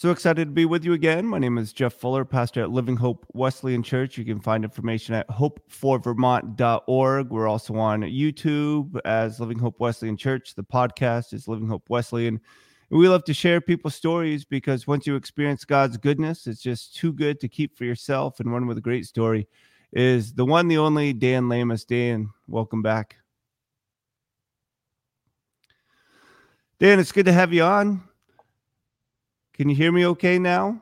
So excited to be with you again. My name is Jeff Fuller, pastor at Living Hope Wesleyan Church. You can find information at hopeforvermont.org. We're also on YouTube as Living Hope Wesleyan Church. The podcast is Living Hope Wesleyan. And we love to share people's stories because once you experience God's goodness, it's just too good to keep for yourself. And one with a great story is the one, the only Dan Lamus. Dan, welcome back. Dan, it's good to have you on. Can you hear me okay now?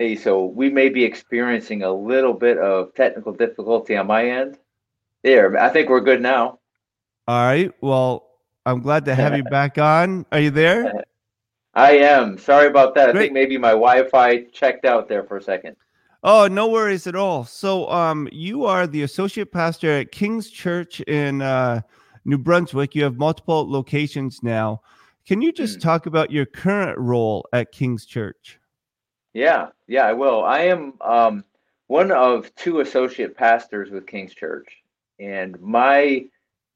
Hey, so we may be experiencing a little bit of technical difficulty on my end. There, I think we're good now. All right. Well, I'm glad to have you back on. Are you there? I am. Sorry about that. Great. I think maybe my Wi-Fi checked out there for a second. Oh, no worries at all. So, um, you are the associate pastor at King's Church in uh, New Brunswick. You have multiple locations now. Can you just mm. talk about your current role at King's Church? Yeah, yeah, I will. I am um, one of two associate pastors with King's Church, and my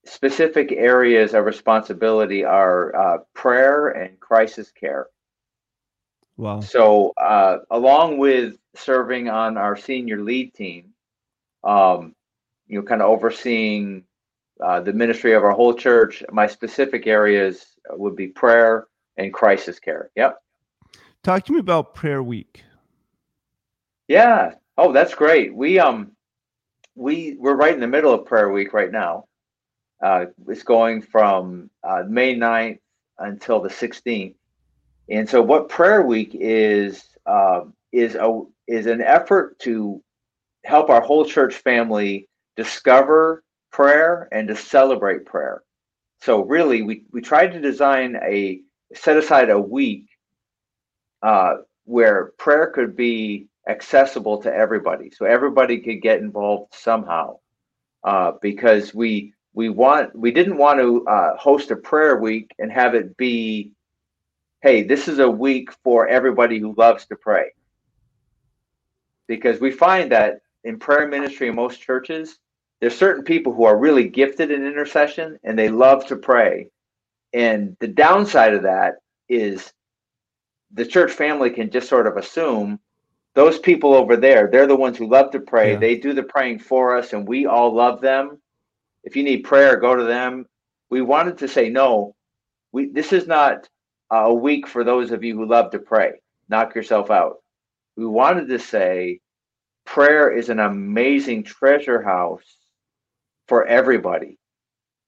specific areas of responsibility are uh, prayer and crisis care. Wow. So, uh, along with serving on our senior lead team, um, you know, kind of overseeing uh, the ministry of our whole church, my specific areas would be prayer and crisis care. Yep. Talk to me about prayer week. Yeah. Oh, that's great. We um we we're right in the middle of prayer week right now. Uh, it's going from uh, May 9th until the 16th. And so what prayer week is uh, is a is an effort to help our whole church family discover prayer and to celebrate prayer. So really, we we tried to design a set aside a week uh, where prayer could be accessible to everybody, so everybody could get involved somehow. Uh, because we we want we didn't want to uh, host a prayer week and have it be, hey, this is a week for everybody who loves to pray. Because we find that in prayer ministry in most churches, there's certain people who are really gifted in intercession and they love to pray. And the downside of that is the church family can just sort of assume those people over there, they're the ones who love to pray. Yeah. They do the praying for us and we all love them. If you need prayer, go to them. We wanted to say, no, we, this is not a week for those of you who love to pray. Knock yourself out. We wanted to say prayer is an amazing treasure house for everybody.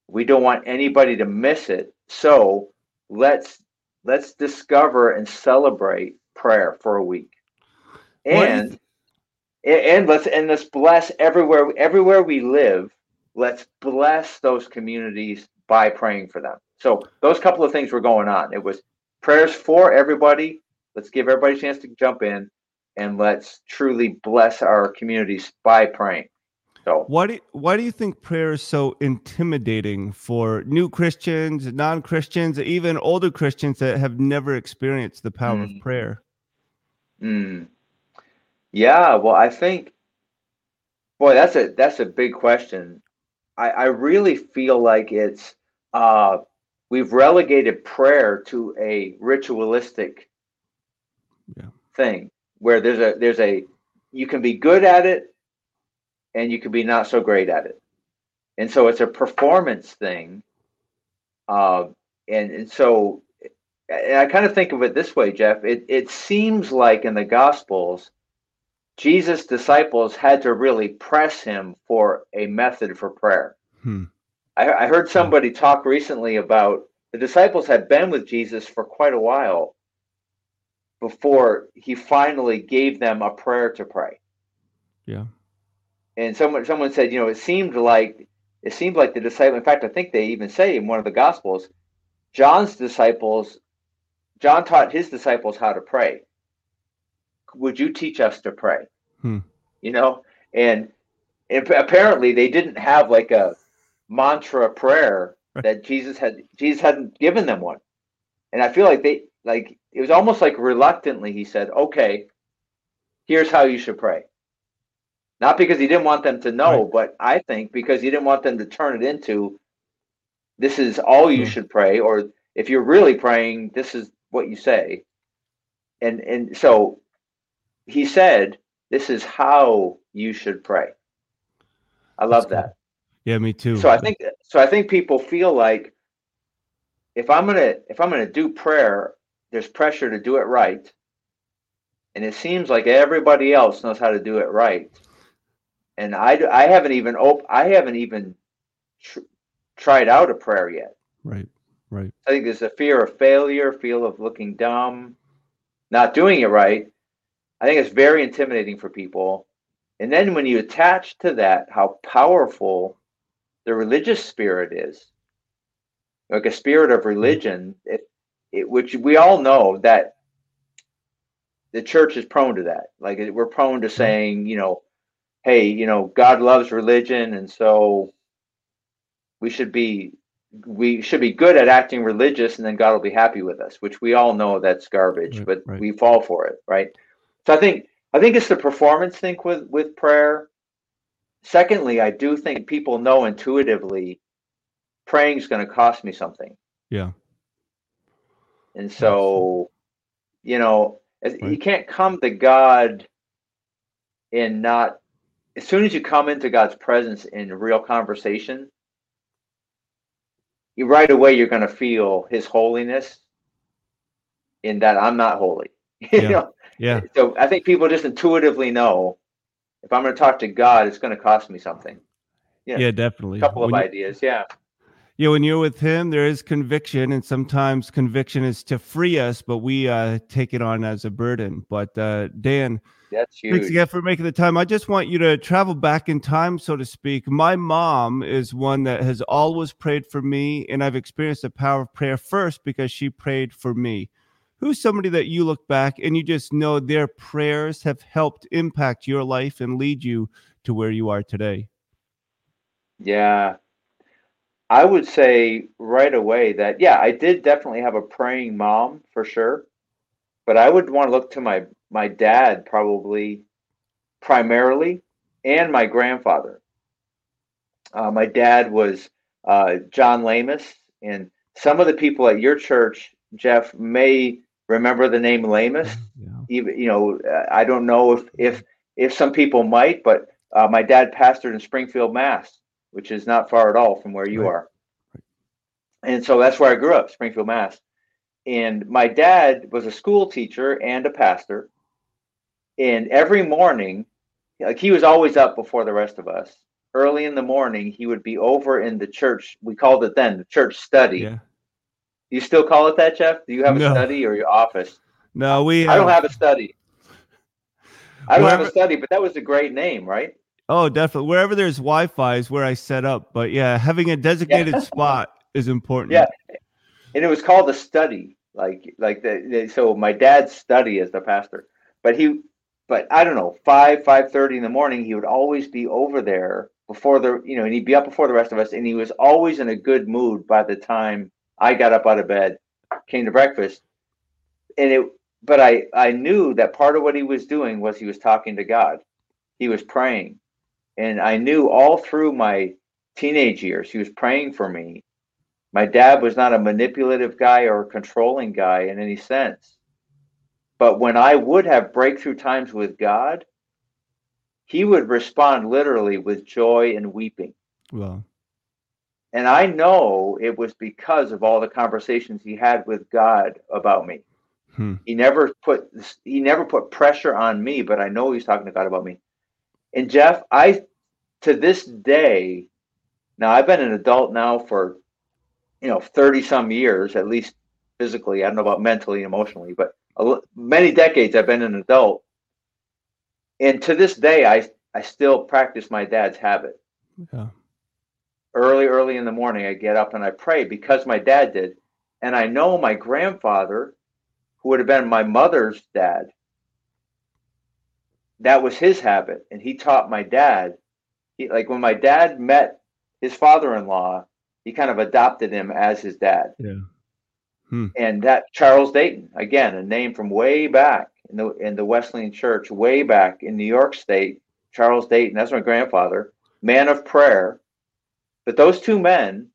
We don't want anybody to miss it. So let's let's discover and celebrate prayer for a week. And and let's and let's bless everywhere everywhere we live. Let's bless those communities by praying for them. So those couple of things were going on. It was prayers for everybody. Let's give everybody a chance to jump in and let's truly bless our communities by praying. So why do why do you think prayer is so intimidating for new Christians, non Christians, even older Christians that have never experienced the power mm. of prayer? Mm. Yeah, well, I think, boy, that's a that's a big question. I, I really feel like it's uh, we've relegated prayer to a ritualistic yeah. thing where there's a there's a you can be good at it and you can be not so great at it. And so it's a performance thing. Uh, and, and so and I kind of think of it this way, Jeff. It, it seems like in the Gospels, Jesus' disciples had to really press him for a method for prayer. Hmm. I, I heard somebody talk recently about the disciples had been with Jesus for quite a while before he finally gave them a prayer to pray. Yeah and someone someone said, you know, it seemed like it seemed like the disciple. In fact, I think they even say in one of the gospels, John's disciples, John taught his disciples how to pray. Would you teach us to pray? Hmm. You know, and, and apparently they didn't have like a mantra prayer that Jesus had. Jesus hadn't given them one, and I feel like they like it was almost like reluctantly he said, "Okay, here's how you should pray." Not because he didn't want them to know, right. but I think because he didn't want them to turn it into this is all you mm-hmm. should pray, or if you're really praying, this is what you say. And and so he said, this is how you should pray. I love that. Yeah, me too. So I think so I think people feel like if I'm gonna if I'm gonna do prayer, there's pressure to do it right, and it seems like everybody else knows how to do it right, and I I haven't even op- I haven't even tr- tried out a prayer yet. Right, right. I think there's a fear of failure, fear of looking dumb, not doing it right. I think it's very intimidating for people. And then when you attach to that how powerful the religious spirit is, like a spirit of religion, it, it, which we all know that the church is prone to that. Like we're prone to mm-hmm. saying, you know, hey, you know, God loves religion, and so we should be we should be good at acting religious, and then God will be happy with us. Which we all know that's garbage, Right, but right. we fall for it, right? So I think I think it's the performance thing with with prayer. Secondly, I do think people know intuitively praying is going to cost me something. Yeah. And so, you know, as- you can't come to God and not, as soon as you come into God's presence in real conversation, you right away you're going to feel His holiness in that I'm not holy. you Yeah. know? Yeah. So I think people just intuitively know if I'm going to talk to God, it's going to cost me something. Yeah. Yeah, definitely. A couple of you- ideas, yeah. Yeah, when you're with him, there is conviction, and sometimes conviction is to free us, but we uh, take it on as a burden. But uh, Dan, That's huge. thanks again for making the time. I just want you to travel back in time, so to speak. My mom is one that has always prayed for me, and I've experienced the power of prayer first because she prayed for me. Who's somebody that you look back and you just know their prayers have helped impact your life and lead you to where you are today? Yeah. I would say right away that, yeah, I did definitely have a praying mom for sure. But I would want to look to my my dad probably primarily and my grandfather. Uh, my dad was uh, John Lamus, and some of the people at your church, Jeff, may remember the name Lamus. Yeah. Even you know, I don't know if if if some people might, but uh, my dad pastored in Springfield, Mass, which is not far at all from where you Right. are. And so that's where I grew up, Springfield, Mass. And my dad was a school teacher and a pastor. And every morning, like he was always up before the rest of us. Early in the morning, he would be over in the church. We called it then the church study. Yeah. You still call it that, Jeff? Do you have No. a study or your office? No, we I don't have a study. I don't have a study, but that was a great name, right? Oh, definitely. Wherever there's Wi-Fi is where I set up. But yeah, having a designated spot is important. Yeah. And it was called a study, like like the, the so my dad's study as the pastor. But he, but I don't know, five five thirty in the morning, he would always be over there before the you know, and he'd be up before the rest of us, and he was always in a good mood by the time I got up out of bed, came to breakfast, and it. But I I knew that part of what he was doing was he was talking to God, he was praying, and I knew all through my teenage years he was praying for me my dad was not a manipulative guy or a controlling guy in any sense. But when I would have breakthrough times with God, he would respond literally with joy and weeping. Well, And I know it was because of all the conversations he had with God about me. hmm. He never put he never put pressure on me, but I know he's talking to God about me. And Jeff, I to this day, now I've been an adult now for you know 30 some years at least physically i don't know about mentally and emotionally but many decades i've been an adult. And to this day i i still practice my dad's habit. Yeah. early early in the morning i get up and i pray because my dad did. And i know my grandfather who would have been my mother's dad that was his habit and he taught my dad he, like when my dad met his father-in-law he kind of adopted him as his dad Yeah. Hmm. and that charles dayton again a name from way back in the in the wesleyan church way back in new york state charles dayton that's my grandfather man of prayer but those two men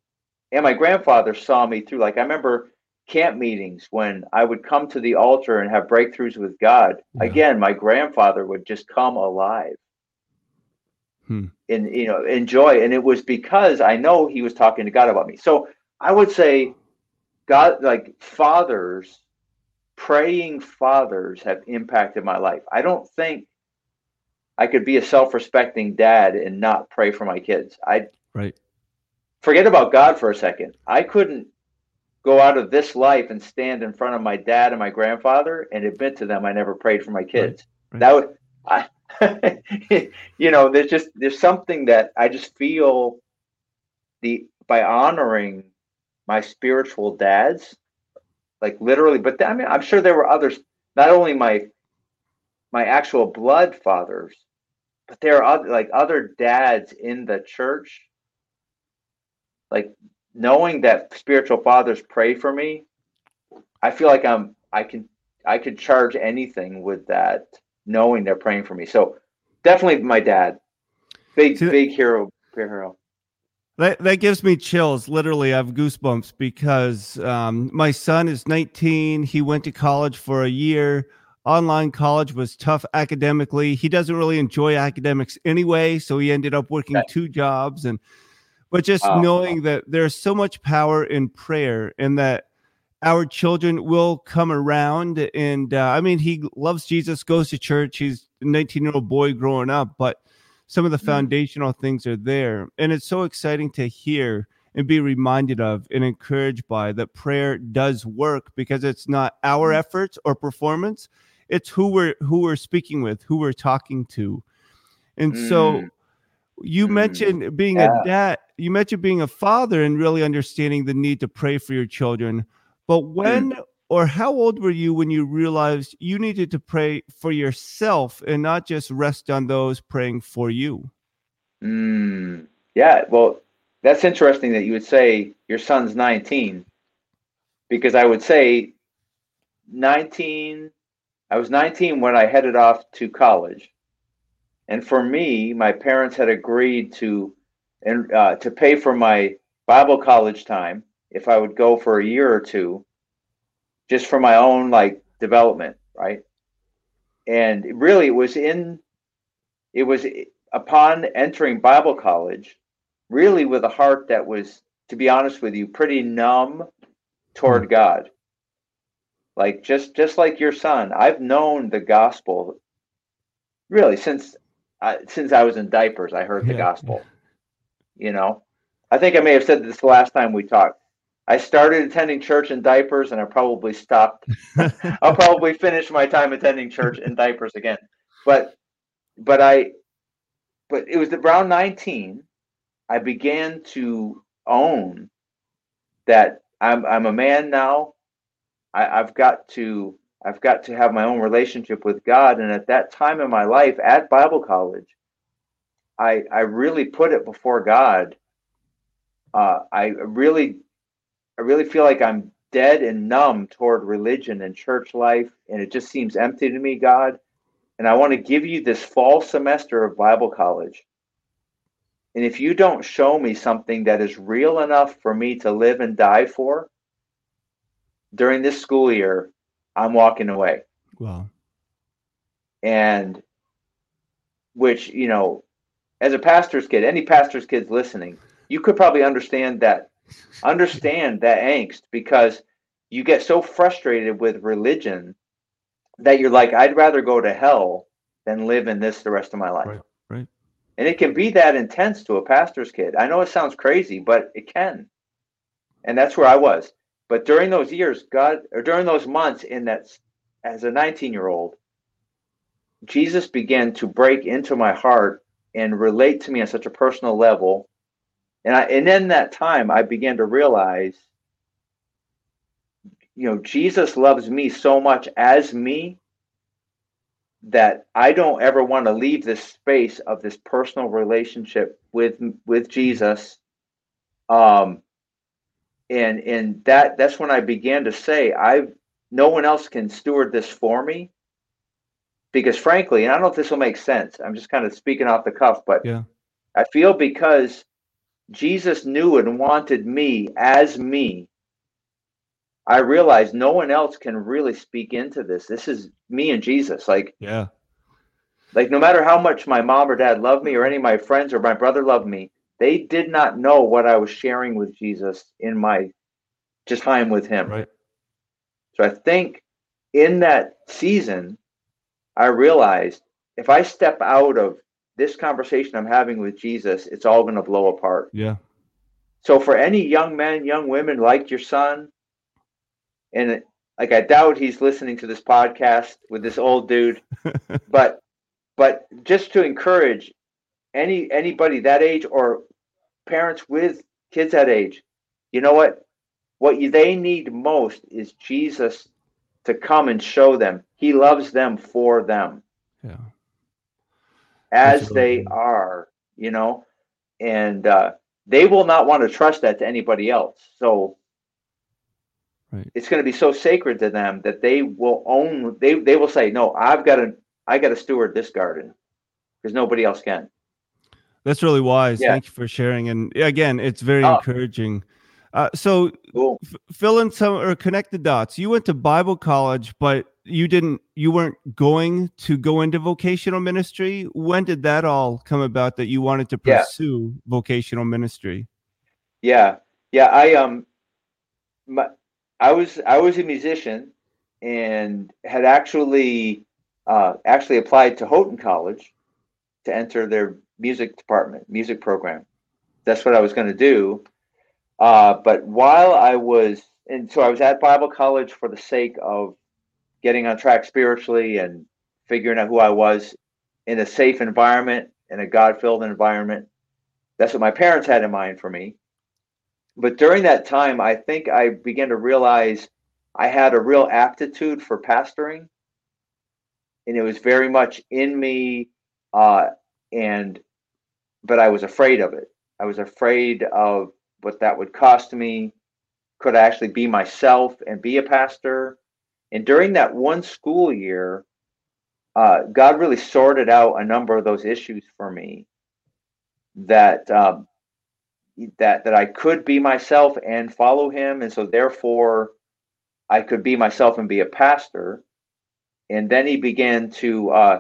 and my grandfather saw me through like i remember camp meetings when I would come to the altar and have breakthroughs with God, yeah. again, my grandfather would just come alive. Hmm. And you know, enjoy. And it was because I know he was talking to God about me. So I would say God like fathers, praying fathers have impacted my life. I don't think I could be a self-respecting dad and not pray for my kids. I right. Forget about God for a second. I couldn't go out of this life and stand in front of my dad and my grandfather and admit to them I never prayed for my kids. Right. That would I you know, there's just there's something that I just feel the by honoring my spiritual dads, like literally, but I mean I'm sure there were others, not only my my actual blood fathers, but there are other, like other dads in the church like knowing that spiritual fathers pray for me i feel like i'm i can i could charge anything with that knowing they're praying for me so definitely my dad big See, big hero hero that, that gives me chills. Literally, I have goosebumps because um, my son is 19. He went to college for a year online college was tough academically. He doesn't really enjoy academics anyway, so he ended up working two jobs and but just oh, knowing that there's so much power in prayer and that our children will come around and uh, I mean he loves Jesus, goes to church. He's a 19-year-old boy growing up, but some of the mm. foundational things are there. And it's so exciting to hear and be reminded of and encouraged by that prayer does work because it's not our mm. efforts or performance it's who we're who we're speaking with who we're talking to and mm. so you mm. mentioned being yeah. a dad you mentioned being a father and really understanding the need to pray for your children but when mm. or how old were you when you realized you needed to pray for yourself and not just rest on those praying for you mm. yeah well that's interesting that you would say your son's 19 because i would say 19 I was 19 when I headed off to college, and for me, my parents had agreed to and uh, to pay for my Bible college time if I would go for a year or two, just for my own like development, right? And really, it was in it was upon entering Bible college, really with a heart that was, to be honest with you, pretty numb toward hmm. God like just just like your son i've known the gospel really since I, since i was in diapers i heard the yeah. gospel you know? I think i may have said this the last time we talked. I started attending church in diapers and i probably stopped. I'll probably finish my time attending church in diapers again. But but i but it was around 19 i began to own that i'm i'm a man now. I, I've got to I've got to have my own relationship with God. And at that time in my life at Bible college, I I really put it before God. Uh, I really I really feel like I'm dead and numb toward religion and church life, and it just seems empty to me, God. And I want to give you this fall semester of Bible college. And if you don't show me something that is real enough for me to live and die for, during this school year, I'm walking away. Wow. And which, you know, as a pastor's kid, any pastor's kids listening, you could probably understand that understand that angst because you get so frustrated with religion that you're like, I'd rather go to hell than live in this the rest of my life. Right. Right. And it can be that intense to a pastor's kid. I know it sounds crazy, but it can. And that's where I was. But during those years, God, or during those months in that, as a 19 year old, Jesus began to break into my heart and relate to me on such a personal level. And I, and in that time, I began to realize, you know, Jesus loves me so much as me that I don't ever want to leave this space of this personal relationship with with Jesus. Um, and and that that's when I began to say I've no one else can steward this for me because frankly, and I don't know if this will make sense. I'm just kind of speaking off the cuff, but yeah. I feel because Jesus knew and wanted me as me. I realized no one else can really speak into this. This is me and Jesus. Like, yeah. Like, no matter how much my mom or dad loved me, or any of my friends or my brother loved me, they did not know what I was sharing with Jesus in my just time with Him. Right. So I think in that season, I realized if I step out of this conversation I'm having with Jesus, it's all going to blow apart. Yeah. So for any young men, young women like your son, and like I doubt he's listening to this podcast with this old dude, but but just to encourage any anybody that age or parents with kids that age, you know what? What you, they need most is Jesus to come and show them he loves them for them. Yeah. As they are, you know, and uh, they will not want to trust that to anybody else. So right. it's going to be so sacred to them that they will own. They they will say, "No, I've got to. I got to steward this garden because nobody else can." That's really wise. Yeah. Thank you for sharing. And again, it's very oh. encouraging. Uh, so cool. f- fill in some or connect the dots. You went to Bible college, but you didn't. You weren't going to go into vocational ministry. When did that all come about? That you wanted to pursue yeah. vocational ministry? Yeah, yeah. I um, my, I was I was a musician and had actually uh, actually applied to Houghton College to enter their music department, music program. That's what I was going to do. Uh, but while I was, and so I was at Bible college for the sake of getting on track spiritually and figuring out who I was in a safe environment, in a God filled environment. That's what my parents had in mind for me. But during that time, I think I began to realize I had a real aptitude for pastoring. And it was very much in me. Uh, and but I was afraid of it. I was afraid of what that would cost me. Could I actually be myself and be a pastor? And during that one school year, uh, God really sorted out a number of those issues for me. That um, that that I could be myself and follow Him, and so therefore, I could be myself and be a pastor. And then He began to uh,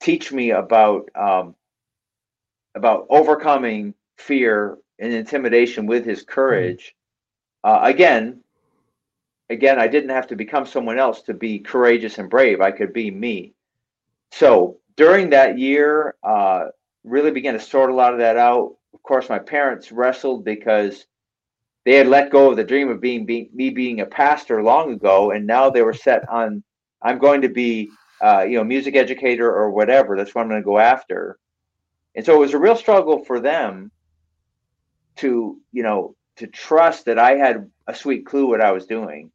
teach me about um, about overcoming fear and intimidation with his courage. Uh, again, again, I didn't have to become someone else to be courageous and brave. I could be me. So during that year, uh, really began to sort a lot of that out. Of course, my parents wrestled because they had let go of the dream of being, being me being a pastor long ago, and now they were set on I'm going to be, uh, you know, music educator or whatever. That's what I'm going to go after. And so it was a real struggle for them to, you know, to trust that I had a sweet clue what I was doing.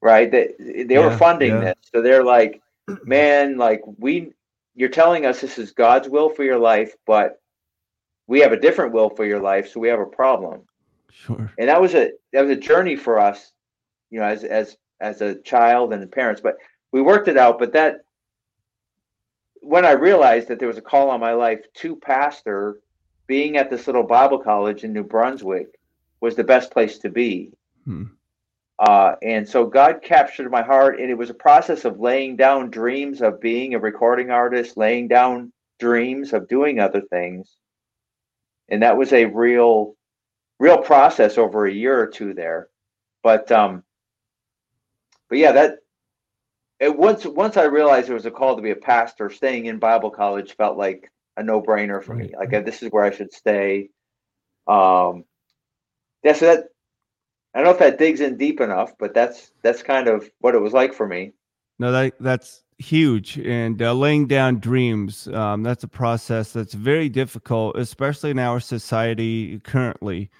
Right? That they, they yeah, were funding yeah. this. So they're like, man, like we you're telling us this is God's will for your life, but we have a different will for your life, so we have a problem. Sure. And that was a that was a journey for us, you know, as as as a child and the parents. But we worked it out. But that when I realized that there was a call on my life to pastor, being at this little Bible college in New Brunswick was the best place to be. Hmm. Uh, and so God captured my heart, and it was a process of laying down dreams of being a recording artist, laying down dreams of doing other things. And that was a real, real process over a year or two there. But, um, but yeah, that it once once I realized there was a call to be a pastor, staying in Bible college felt like a no brainer for me. Like this is where I should stay. Um, yeah, so that I don't know if that digs in deep enough, but that's that's kind of what it was like for me. No, that that's huge, and uh, laying down dreams. Um, that's a process that's very difficult, especially in our society currently.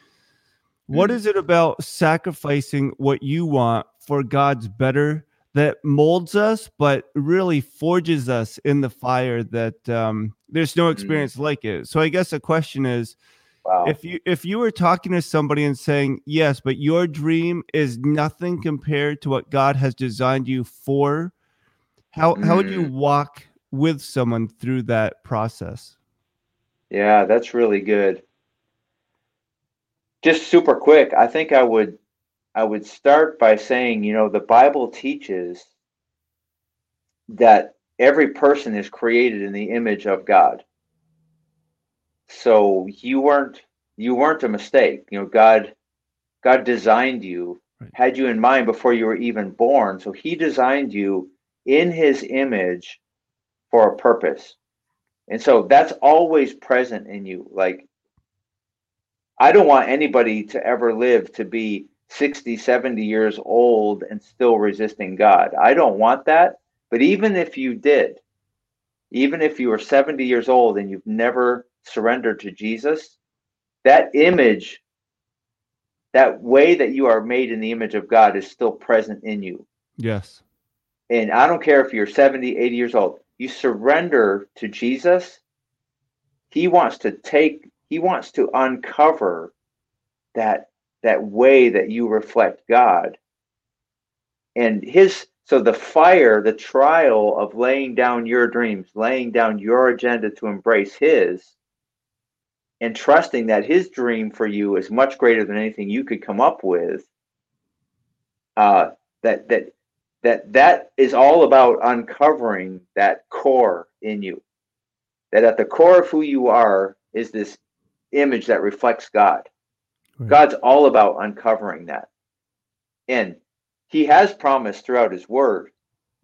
What mm-hmm. is it about sacrificing what you want for God's better that molds us, but really forges us in the fire that um, there's no mm. experience mm. like it. So I guess the question is, wow. if you if you were talking to somebody and saying yes, but your dream is nothing compared to what God has designed you for, how mm. how would you mm. walk with someone through that process? Yeah, that's really good. Just super quick, I think I would I would start by saying, you know, the Bible teaches that every person is created in the image of God. So you weren't you weren't a mistake. You know, God God designed you, right. had you in mind before you were even born. So he designed you in his image for a purpose. And so that's always present in you. Like I don't want anybody to ever live to be 60, 70 years old and still resisting God. I don't want that. But even if you did, even if you were 70 years old and you've never surrendered to Jesus, that image, that way that you are made in the image of God is still present in you. Yes. And I don't care if you're 70, 80 years old, you surrender to Jesus. He wants to take, he wants to uncover that that way that you reflect God. And his so the fire, the trial of laying down your dreams, laying down your agenda to embrace his, and trusting that his dream for you is much greater than anything you could come up with. Uh, that that that that is all about uncovering that core in you. That at the core of who you are is this image that reflects God. Right. God's all about uncovering that. And he has promised throughout his word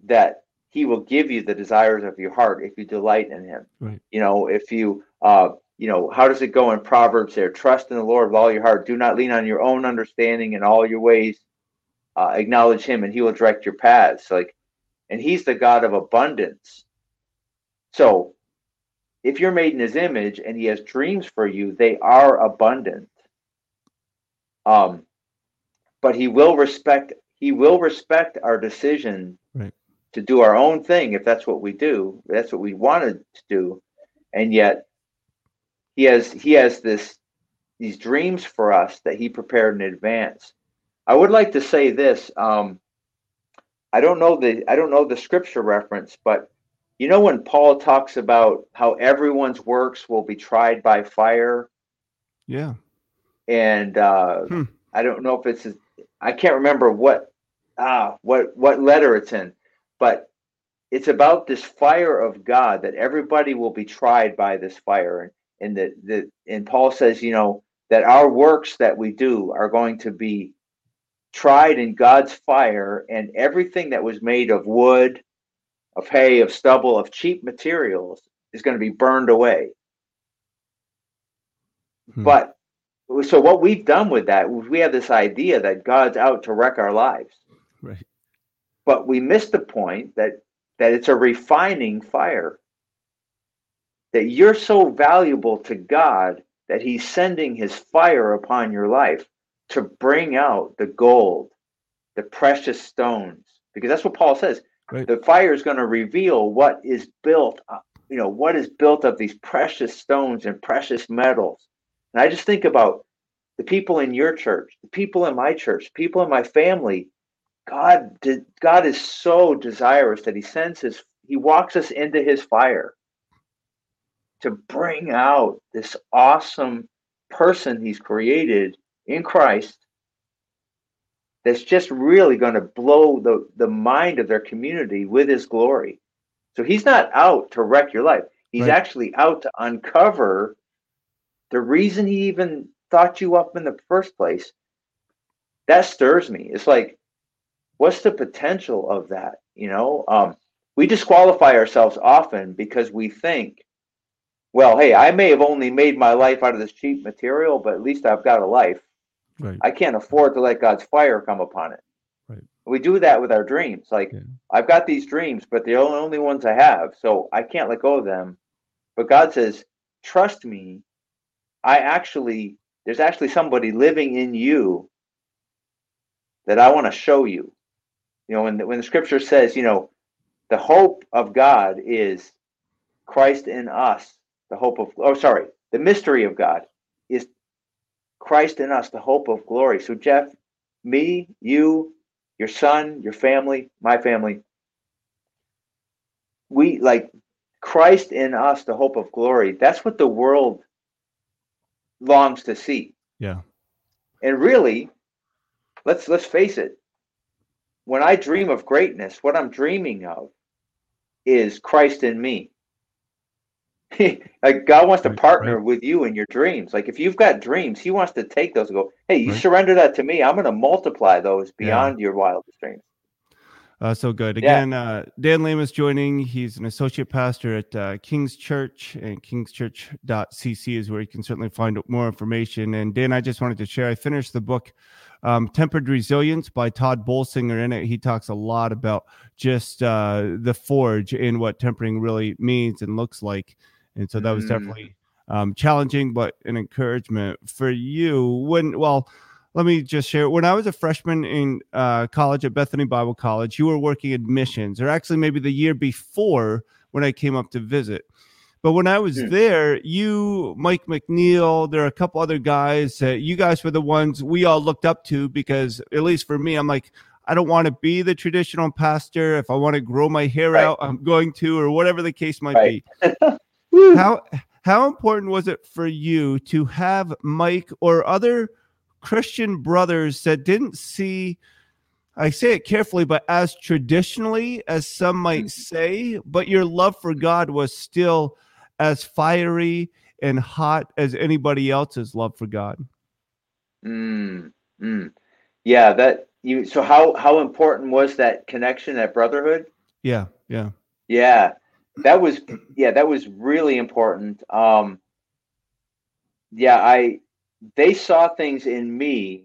that he will give you the desires of your heart if you delight in him. Right. You know, if you uh you know, how does it go in Proverbs there? Trust in the Lord with all your heart. Do not lean on your own understanding in all your ways. Uh, acknowledge him and he will direct your paths. Like, and he's the God of abundance. So if you're made in his image and he has dreams for you, they are abundant. Um, but he will respect he will respect our decision right. to do our own thing if that's what we do. That's what we wanted to do, and yet he has he has this these dreams for us that he prepared in advance. I would like to say this. Um, I don't know the I don't know the scripture reference, but you know when Paul talks about how everyone's works will be tried by fire. Yeah and uh, hmm. I don't know if it's I can't remember what ah what what letter it's in, but it's about this fire of God that everybody will be tried by this fire, and and the the and Paul says you know that our works that we do are going to be tried in God's fire, and everything that was made of wood, of hay, of stubble, of cheap materials is going to be burned away. Hmm. But so what we've done with that we have this idea that god's out to wreck our lives. Right. But we missed the point that that it's a refining fire. That you're so valuable to god that he's sending his fire upon your life to bring out the gold the precious stones. Because that's what paul says. Right. the fire is going to reveal what is built you know what is built of these precious stones and precious metals and I just think about the people in your church, the people in my church, people in my family. God did, God is so desirous that he sends his he walks us into his fire to bring out this awesome person he's created in Christ that's just really going to blow the, the mind of their community with his glory. So he's not out to wreck your life. He's right. actually out to uncover the reason he even thought you up in the first place, that stirs me. It's like, what's the potential of that? You know, um, we disqualify ourselves often because we think, well, hey, I may have only made my life out of this cheap material, but at least I've got a life. Right. I can't afford to let God's fire come upon it. Right. We do that with our dreams. Like, yeah. I've got these dreams, but they're the only ones I have. So I can't let go of them. But God says, trust me I actually, there's actually somebody living in you that I want to show you. You know, when the, when the scripture says, you know, the hope of God is Christ in us, the hope of, oh, sorry, the mystery of God is Christ in us, the hope of glory. So, Jeff, me, you, your son, your family, my family, we like Christ in us, the hope of glory. That's what the world longs to see. Yeah. And really, let's let's face it. When I dream of greatness, what I'm dreaming of is Christ in me. like God wants to Right, partner right. with you in your dreams. Like if you've got dreams, He wants to take those and go, "Hey, you Right. surrender that to me. I'm going to multiply those beyond your wildest dreams." Uh, so good. Yeah. Again, uh, Dan Lame is joining. He's an associate pastor at uh, King's Church, and kingschurch.cc is where you can certainly find more information. And Dan, I just wanted to share, I finished the book um, Tempered Resilience by Tod Bolsinger. In it, he talks a lot about just uh, the forge and what tempering really means and looks like. And so that was Mm. definitely um, challenging, but an encouragement for you. When, well, let me just share when i was a freshman in uh, college at bethany bible college you were working admissions or actually maybe the year before when i came up to visit but when i was Hmm. there you mike mcneil there are a couple other guys that you guys were the ones we all looked up to because at least for me i'm like i don't want to be the traditional pastor if i want to grow my hair Right. out i'm going to or whatever the case might Right. be how how important was it for you to have Mike or other Christian brothers that didn't see I say it carefully, but as traditionally as some might say, but your love for God was still as fiery and hot as anybody else's love for God. Mm, mm. Yeah, that you. So how how important was that connection, that brotherhood? Yeah, yeah. Yeah, that was yeah, that was really important. Um, yeah, I they saw things in me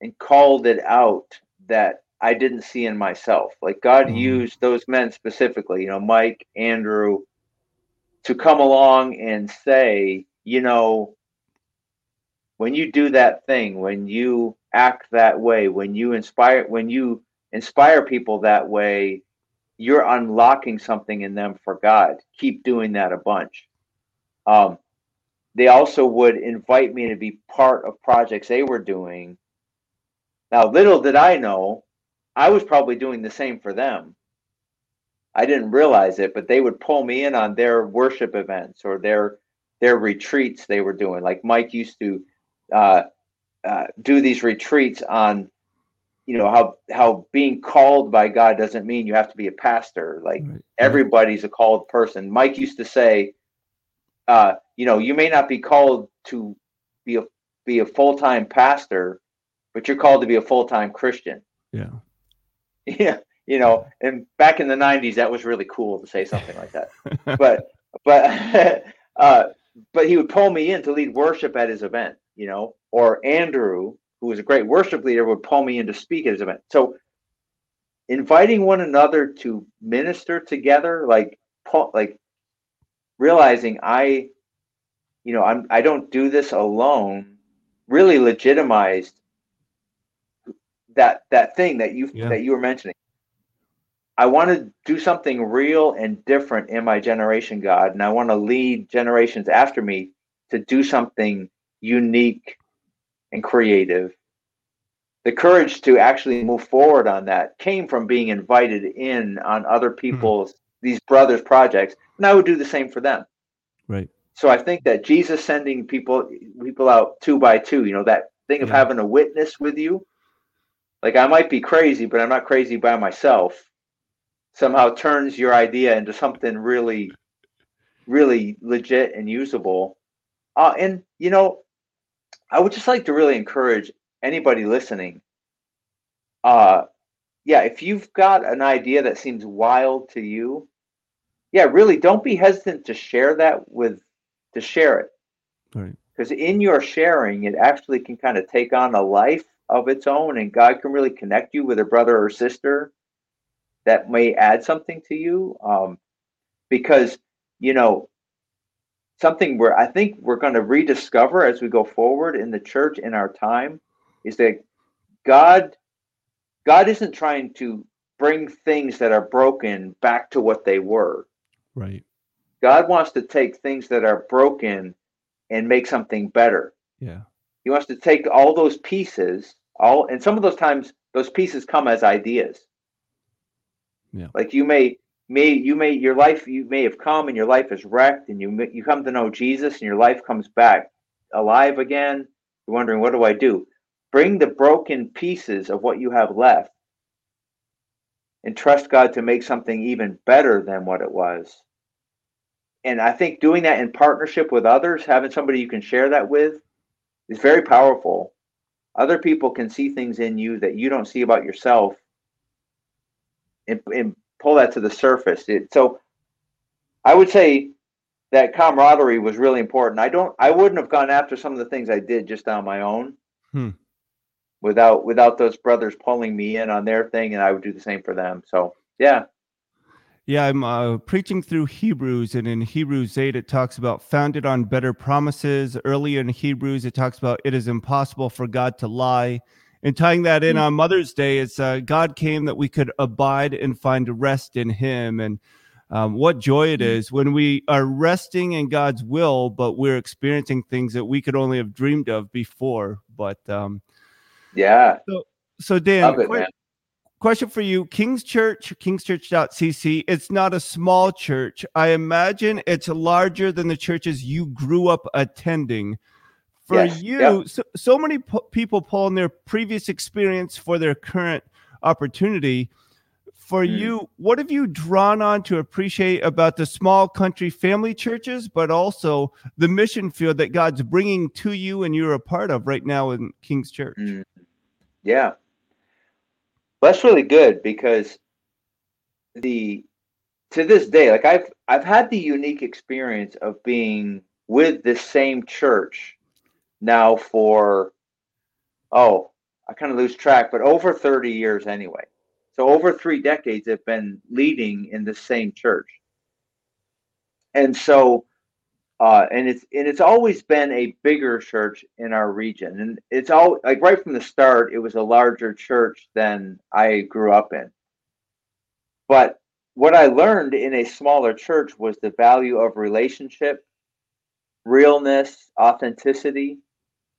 and called it out that I didn't see in myself. Like God Mhm. used those men specifically, you know, Mike, Andrew, to come along and say, you know, when you do that thing, when you act that way, when you inspire when you inspire people that way, you're unlocking something in them for God. Keep doing that a bunch. Um, they also would invite me to be part of projects they were doing. Now, little did I know, I was probably doing the same for them. I didn't realize it, but they would pull me in on their worship events or their their retreats they were doing. Like Mike used to uh, uh, do these retreats on, you know, how how being called by God doesn't mean you have to be a pastor. Like everybody's a called person. Mike used to say, uh, you know, you may not be called to be a be a full time pastor, but you're called to be a full time Christian. Yeah. Yeah, you know, and back in the '90s, that was really cool to say something like that. But but uh, but he would pull me in to lead worship at his event, you know, or Andrew, who was a great worship leader, would pull me in to speak at his event. So inviting one another to minister together, like like realizing I, you know, I'm I don't do this alone, really legitimized that that thing that you Yeah. that you were mentioning. I want to do something real and different in my generation, God, and I want to lead generations after me to do something unique and creative. The courage to actually move forward on that came from being invited in on other hmm. people's these brothers projects, and I would do the same for them. Right. So I think that Jesus sending people people out two by two, you know, that thing of Yeah. having a witness with you. Like I might be crazy, but I'm not crazy by myself. Somehow turns your idea into something really, really legit and usable. Uh, and you know, I would just like to really encourage anybody listening. Uh, yeah, if you've got an idea that seems wild to you, yeah, really don't be hesitant to share that with to share it Right. because in your sharing it actually can kind of take on a life of its own and god can really connect you with a brother or sister that may add something to you um, because you know something where i think we're going to rediscover as we go forward in the church in our time is that god god isn't trying to bring things that are broken back to what they were Right. God wants to take things that are broken and make something better Yeah. he wants to take all those pieces all and some of those times those pieces come as ideas Yeah. like you may may you may your life you may have come and your life is wrecked and you may- you come to know jesus and your life comes back alive again you're wondering what do i do bring the broken pieces of what you have left and trust God to make something even better than what it was. And I think doing that in partnership with others, having somebody you can share that with, is very powerful. Other people can see things in you that you don't see about yourself and, and pull that to the surface. It, so I would say that camaraderie was really important. I don't I wouldn't have gone after some of the things I did just on my own. Hmm without without those brothers pulling me in on their thing, and I would do the same for them. So yeah. Yeah, I'm uh, preaching through Hebrews, and in Hebrews 8, it talks about founded on better promises. Earlier in Hebrews, it talks about it is impossible for God to lie. And tying that in mm-hmm. on Mother's Day, it's uh, God came that we could abide and find rest in Him. And um, what joy it mm-hmm. is when we are resting in God's will, but we're experiencing things that we could only have dreamed of before. But um, yeah. So, so Dan, it, qu- question for you: King's Church, King'sChurch.cc. It's not a small church. I imagine it's larger than the churches you grew up attending. For yes. you, yep. so, so many people pull on their previous experience for their current opportunity. For mm. you, what have you drawn on to appreciate about the small country family churches, but also the mission field that God's bringing to you and you're a part of right now in King's Church? Mm. Yeah. That's really good because the to this day, like I've I've had the unique experience of being with the same church now for oh, I kind of lose track, but over 30 years anyway. So over three decades I've been leading in the same church. And so uh, and it's and it's always been a bigger church in our region, and it's all like right from the start, it was a larger church than I grew up in. But what I learned in a smaller church was the value of relationship, realness, authenticity,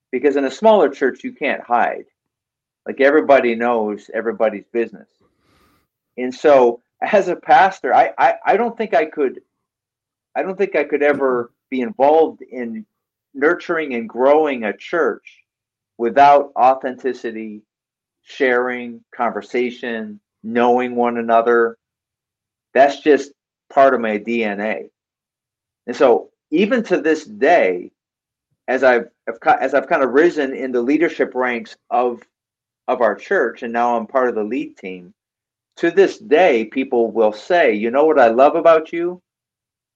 because in a smaller church you can't hide. Like everybody knows everybody's business, and so as a pastor, I I, I don't think I could. I don't think I could ever be involved in nurturing and growing a church without authenticity, sharing, conversation, knowing one another. That's just part of my DNA. And so, even to this day, as I've as I've kind of risen in the leadership ranks of of our church, and now I'm part of the lead team. To this day, people will say, "You know what I love about you?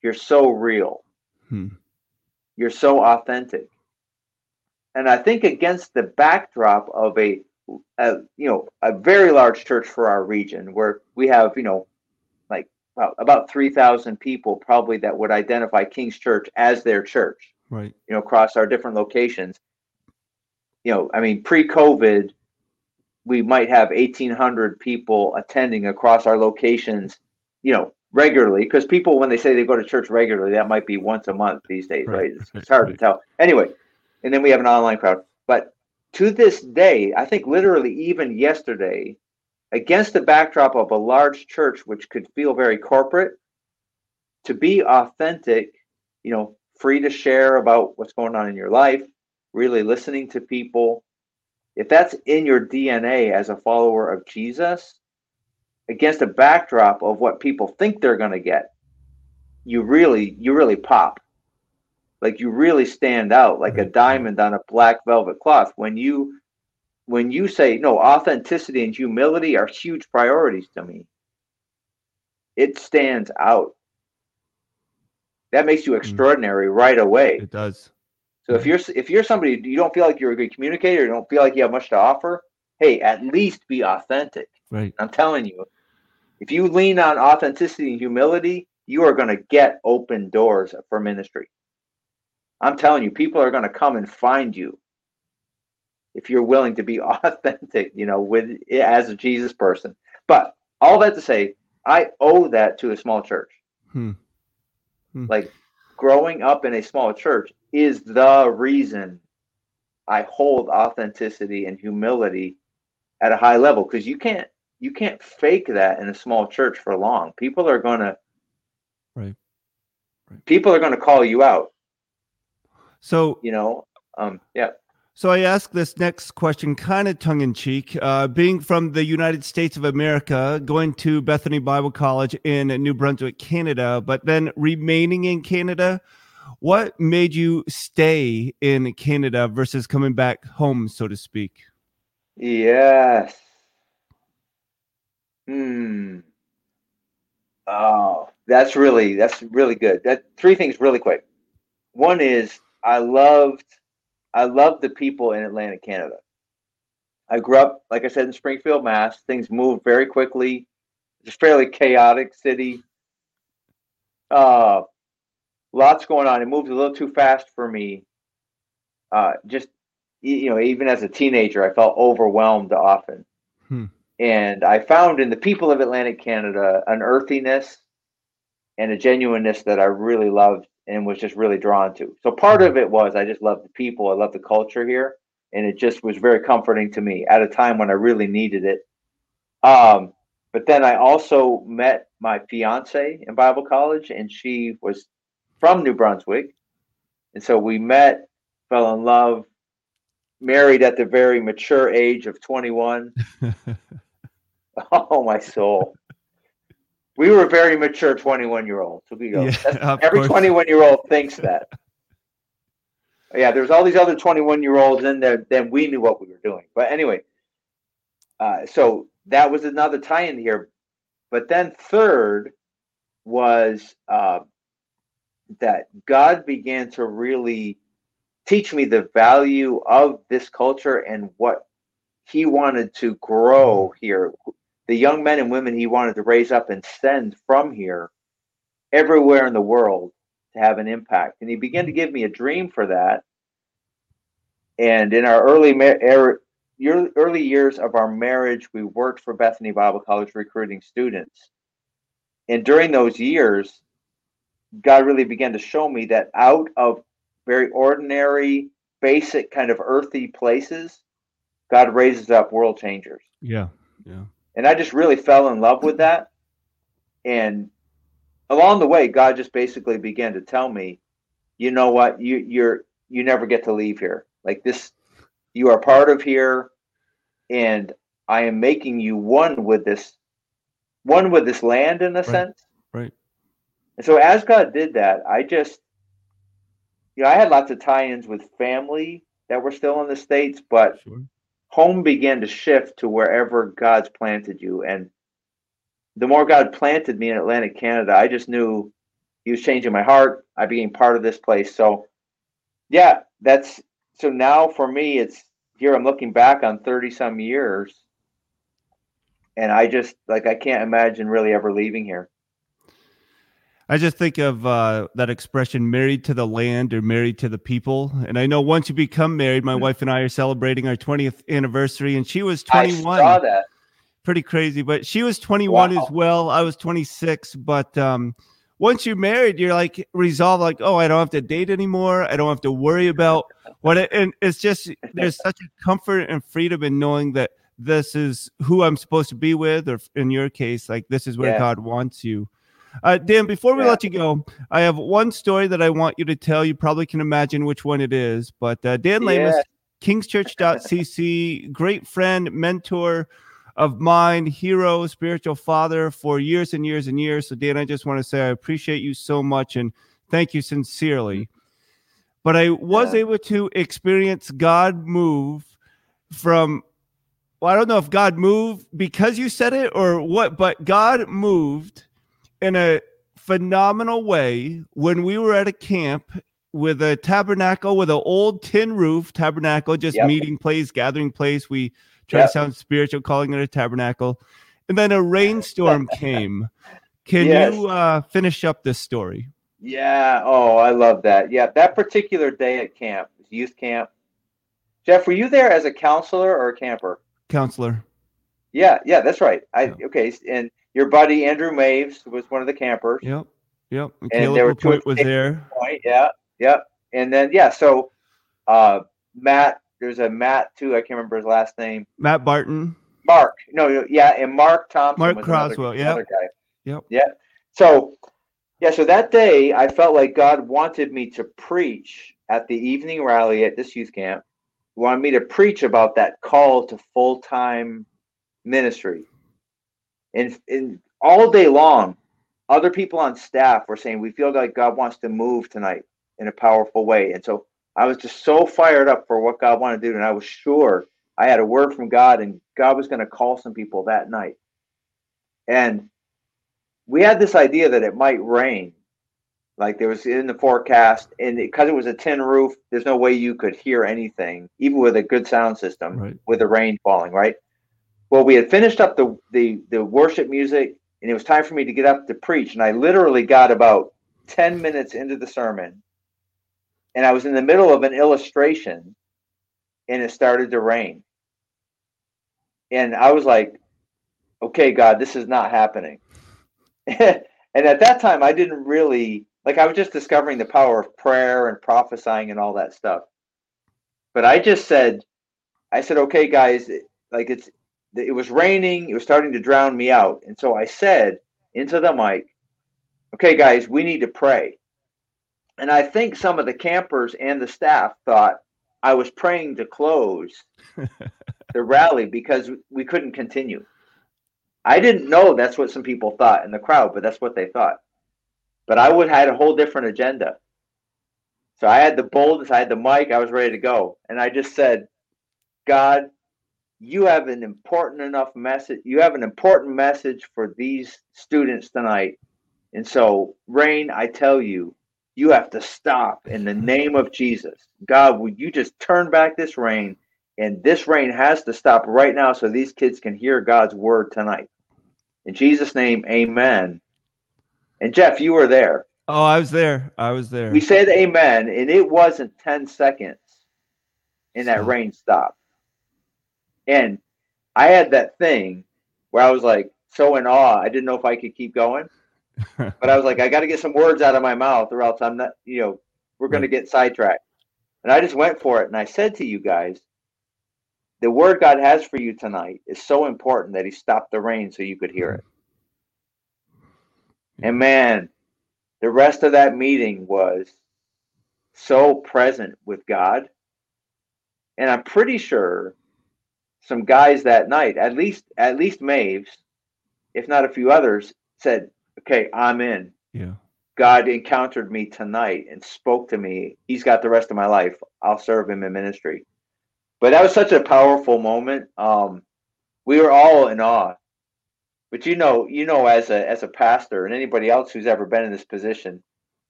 You're so real. Hmm. You're so authentic. And I think against the backdrop of a, a, you know a very large church for our region where we have you know like well, about 3000 people probably that would identify King's Church as their church right you know across our different locations you know I mean pre-covid we might have 1800 people attending across our locations you know regularly because people when they say they go to church regularly that might be once a month these days right, right? It's, it's, hard to tell. Anyway and then we have an online crowd. But to this day i think literally even yesterday against the backdrop of a large church which could feel very corporate to be authentic you know free to share about what's going on in your life really listening to people if that's in your dna as a follower of jesus against a backdrop of what people think they're going to get, you really you really pop. Like you really stand out like a diamond on a black velvet cloth when you when you say no authenticity and humility are huge priorities to me. It stands out. That makes you mm. extraordinary right away. It does. So if you're if you're somebody you don't feel like you're a good communicator, you don't feel like you have much to offer, hey, at least be authentic. Right. I'm telling you, if you lean on authenticity and humility, you are going to get open doors for ministry. I'm telling you, people are going to come and find you if you're willing to be authentic, you know, with as a Jesus person. But all that to say, I owe that to a small church. Hmm. Hmm. Like growing up in a small church is the reason I hold authenticity and humility at a high level because you can't you can't fake that in a small church for long. People are going to right. right. People are going to call you out. So, you know, um yeah. So I ask this next question kind of tongue in cheek. Uh, being from the United States of America, going to Bethany Bible College in New Brunswick, Canada, but then remaining in Canada, what made you stay in Canada versus coming back home, so to speak? Yes. Hmm. Oh, that's really that's really good. That three things really quick. One is I loved I loved the people in Atlantic Canada. I grew up, like I said, in Springfield, Mass. Things moved very quickly. It's a fairly chaotic city. Uh, lots going on. It moved a little too fast for me. Uh, just you know, even as a teenager, I felt overwhelmed often. Hmm. And I found in the people of Atlantic Canada an earthiness and a genuineness that I really loved and was just really drawn to. So part of it was I just love the people, I love the culture here, and it just was very comforting to me at a time when I really needed it. Um, but then I also met my fiance in Bible college, and she was from New Brunswick, and so we met, fell in love, married at the very mature age of 21. oh my soul we were very mature 21 year olds. So we go. Yeah, every 21 year old thinks that. yeah, there's all these other 21 year olds in there. Then we knew what we were doing. But anyway, uh, so that was another tie in here. But then third was uh, that God began to really teach me the value of this culture and what He wanted to grow here, the young men and women he wanted to raise up and send from here everywhere in the world to have an impact. And he began to give me a dream for that. And in our early er, early years of our marriage, we worked for Bethany Bible College recruiting students. And during those years, God really began to show me that out of very ordinary, basic kind of earthy places, God raises up world changers. Yeah. Yeah. And I just really fell in love with that. And along the way, God just basically began to tell me, you know what, you you're you never get to leave here. Like this, you are part of here, and I am making you one with this, one with this land in a right. sense. Right. And so as God did that, I just, you know, I had lots of tie-ins with family that were still in the states, but sure home began to shift to wherever God's planted you. And the more God planted me in Atlantic Canada, I just knew He was changing my heart. I became part of this place. So, yeah, that's so now for me, it's here. I'm looking back on 30 some years, and I just like I can't imagine really ever leaving here. I just think of uh, that expression married to the land or married to the people. And I know once you become married, my mm-hmm. wife and I are celebrating our 20th anniversary, and she was 21. I saw that. Pretty crazy, but she was 21 wow. as well. I was 26. But um, once you're married, you're like resolved, like, oh, I don't have to date anymore. I don't have to worry about what it, and it's just there's such a comfort and freedom in knowing that this is who I'm supposed to be with, or in your case, like this is where yeah. God wants you. Uh, Dan, before we yeah. let you go, I have one story that I want you to tell. You probably can imagine which one it is, but uh, Dan Lamus, yeah. kingschurch.cc, great friend, mentor of mine, hero, spiritual father for years and years and years. So, Dan, I just want to say I appreciate you so much and thank you sincerely. But I was yeah. able to experience God move from well, I don't know if God moved because you said it or what, but God moved in a phenomenal way when we were at a camp with a tabernacle with an old tin roof tabernacle, just yep. meeting place, gathering place. We try yep. to sound spiritual, calling it a tabernacle. And then a rainstorm came. Can yes. you uh, finish up this story? Yeah. Oh, I love that. Yeah. That particular day at camp, youth camp. Jeff, were you there as a counselor or a camper? Counselor. Yeah. Yeah. That's right. I, okay. And your buddy Andrew Maves was one of the campers. Yep. Yep. And, and there were two was there. Point. Yeah. Yep. And then yeah, so uh, Matt, there's a Matt too. I can't remember his last name. Matt Barton. Mark. No, yeah, and Mark Thompson. Mark Croswell. Yeah. Yep. Yeah. So yeah, so that day I felt like God wanted me to preach at the evening rally at this youth camp. wanted me to preach about that call to full time ministry. And, and all day long, other people on staff were saying, We feel like God wants to move tonight in a powerful way. And so I was just so fired up for what God wanted to do. And I was sure I had a word from God and God was going to call some people that night. And we had this idea that it might rain. Like there was in the forecast, and because it, it was a tin roof, there's no way you could hear anything, even with a good sound system, right. with the rain falling, right? Well, we had finished up the, the the worship music, and it was time for me to get up to preach. And I literally got about 10 minutes into the sermon, and I was in the middle of an illustration, and it started to rain. And I was like, okay, God, this is not happening. and at that time, I didn't really like, I was just discovering the power of prayer and prophesying and all that stuff. But I just said, I said, okay, guys, like it's, it was raining, it was starting to drown me out. And so I said into the mic, okay, guys, we need to pray. And I think some of the campers and the staff thought I was praying to close the rally because we couldn't continue. I didn't know that's what some people thought in the crowd, but that's what they thought. But I would had a whole different agenda. So I had the boldness, I had the mic, I was ready to go. And I just said, God, you have an important enough message. You have an important message for these students tonight. And so, Rain, I tell you, you have to stop in the name of Jesus. God, would you just turn back this rain? And this rain has to stop right now so these kids can hear God's word tonight. In Jesus' name, amen. And Jeff, you were there. Oh, I was there. I was there. We said amen, and it wasn't 10 seconds and that rain stopped. And I had that thing where I was like so in awe. I didn't know if I could keep going. but I was like, I got to get some words out of my mouth or else I'm not, you know, we're going to get sidetracked. And I just went for it. And I said to you guys, the word God has for you tonight is so important that He stopped the rain so you could hear it. And man, the rest of that meeting was so present with God. And I'm pretty sure some guys that night, at least at least Maves, if not a few others, said, "Okay, I'm in." Yeah. God encountered me tonight and spoke to me. He's got the rest of my life. I'll serve him in ministry but that was such a powerful moment. Um, we were all in awe. But you know, you know, as a as a pastor and anybody else who's ever been in this position,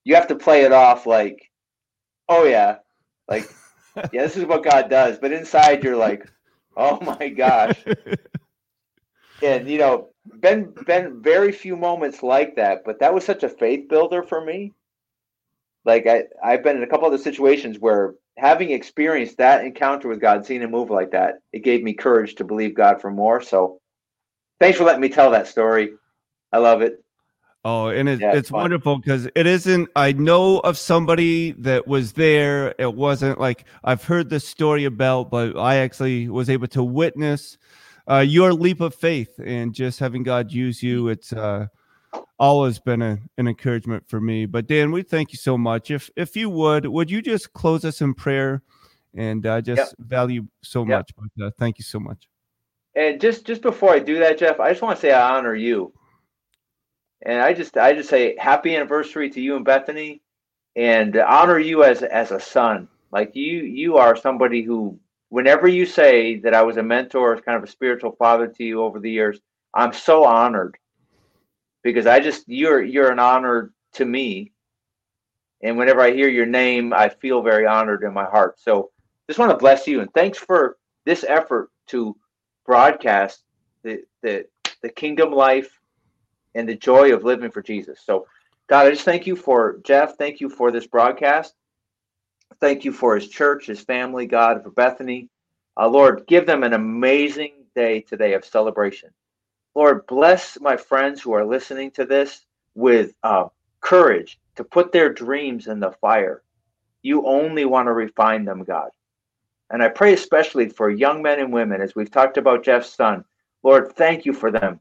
you have to play it off like, oh yeah, like yeah, this is what God does. But inside, you're like, oh my gosh. and you know, been been very few moments like that, but that was such a faith builder for me. Like I I've been in a couple other situations where having experienced that encounter with God, seeing him move like that, it gave me courage to believe God for more. So thanks for letting me tell that story. I love it. Oh, and it, yeah, it's, it's wonderful because it isn't. I know of somebody that was there. It wasn't like I've heard this story about, but I actually was able to witness uh, your leap of faith and just having God use you. It's uh, always been a, an encouragement for me. But Dan, we thank you so much. If if you would, would you just close us in prayer? And I uh, just yep. value so yep. much. But uh, thank you so much. And just just before I do that, Jeff, I just want to say I honor you. And I just I just say happy anniversary to you and Bethany, and honor you as as a son. Like you you are somebody who, whenever you say that I was a mentor, kind of a spiritual father to you over the years, I'm so honored because I just you're you're an honor to me. And whenever I hear your name, I feel very honored in my heart. So just want to bless you and thanks for this effort to broadcast the the the kingdom life and the joy of living for Jesus. So God, I just thank you for Jeff. Thank you for this broadcast. Thank you for his church, his family, God, for Bethany. Uh, Lord, give them an amazing day today of celebration. Lord, bless my friends who are listening to this with uh, courage to put their dreams in the fire. You only want to refine them, God. And I pray especially for young men and women, as we've talked about Jeff's son. Lord, thank you for them.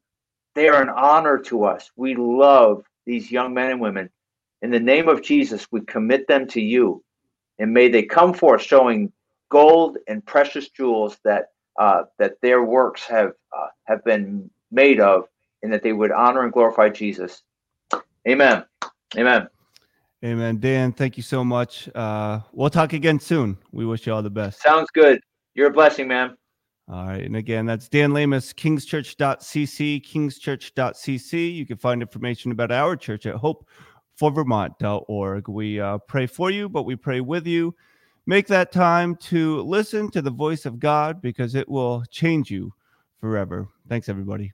They are an honor to us. We love these young men and women. In the name of Jesus, we commit them to you. And may they come forth showing gold and precious jewels that uh, that their works have uh, have been made of, and that they would honor and glorify Jesus. Amen. Amen. Amen. Dan, thank you so much. Uh, we'll talk again soon. We wish you all the best. Sounds good. You're a blessing, man. All right. And again, that's Dan Lamus, kingschurch.cc, kingschurch.cc. You can find information about our church at hopeforvermont.org. We uh, pray for you, but we pray with you. Make that time to listen to the voice of God because it will change you forever. Thanks, everybody.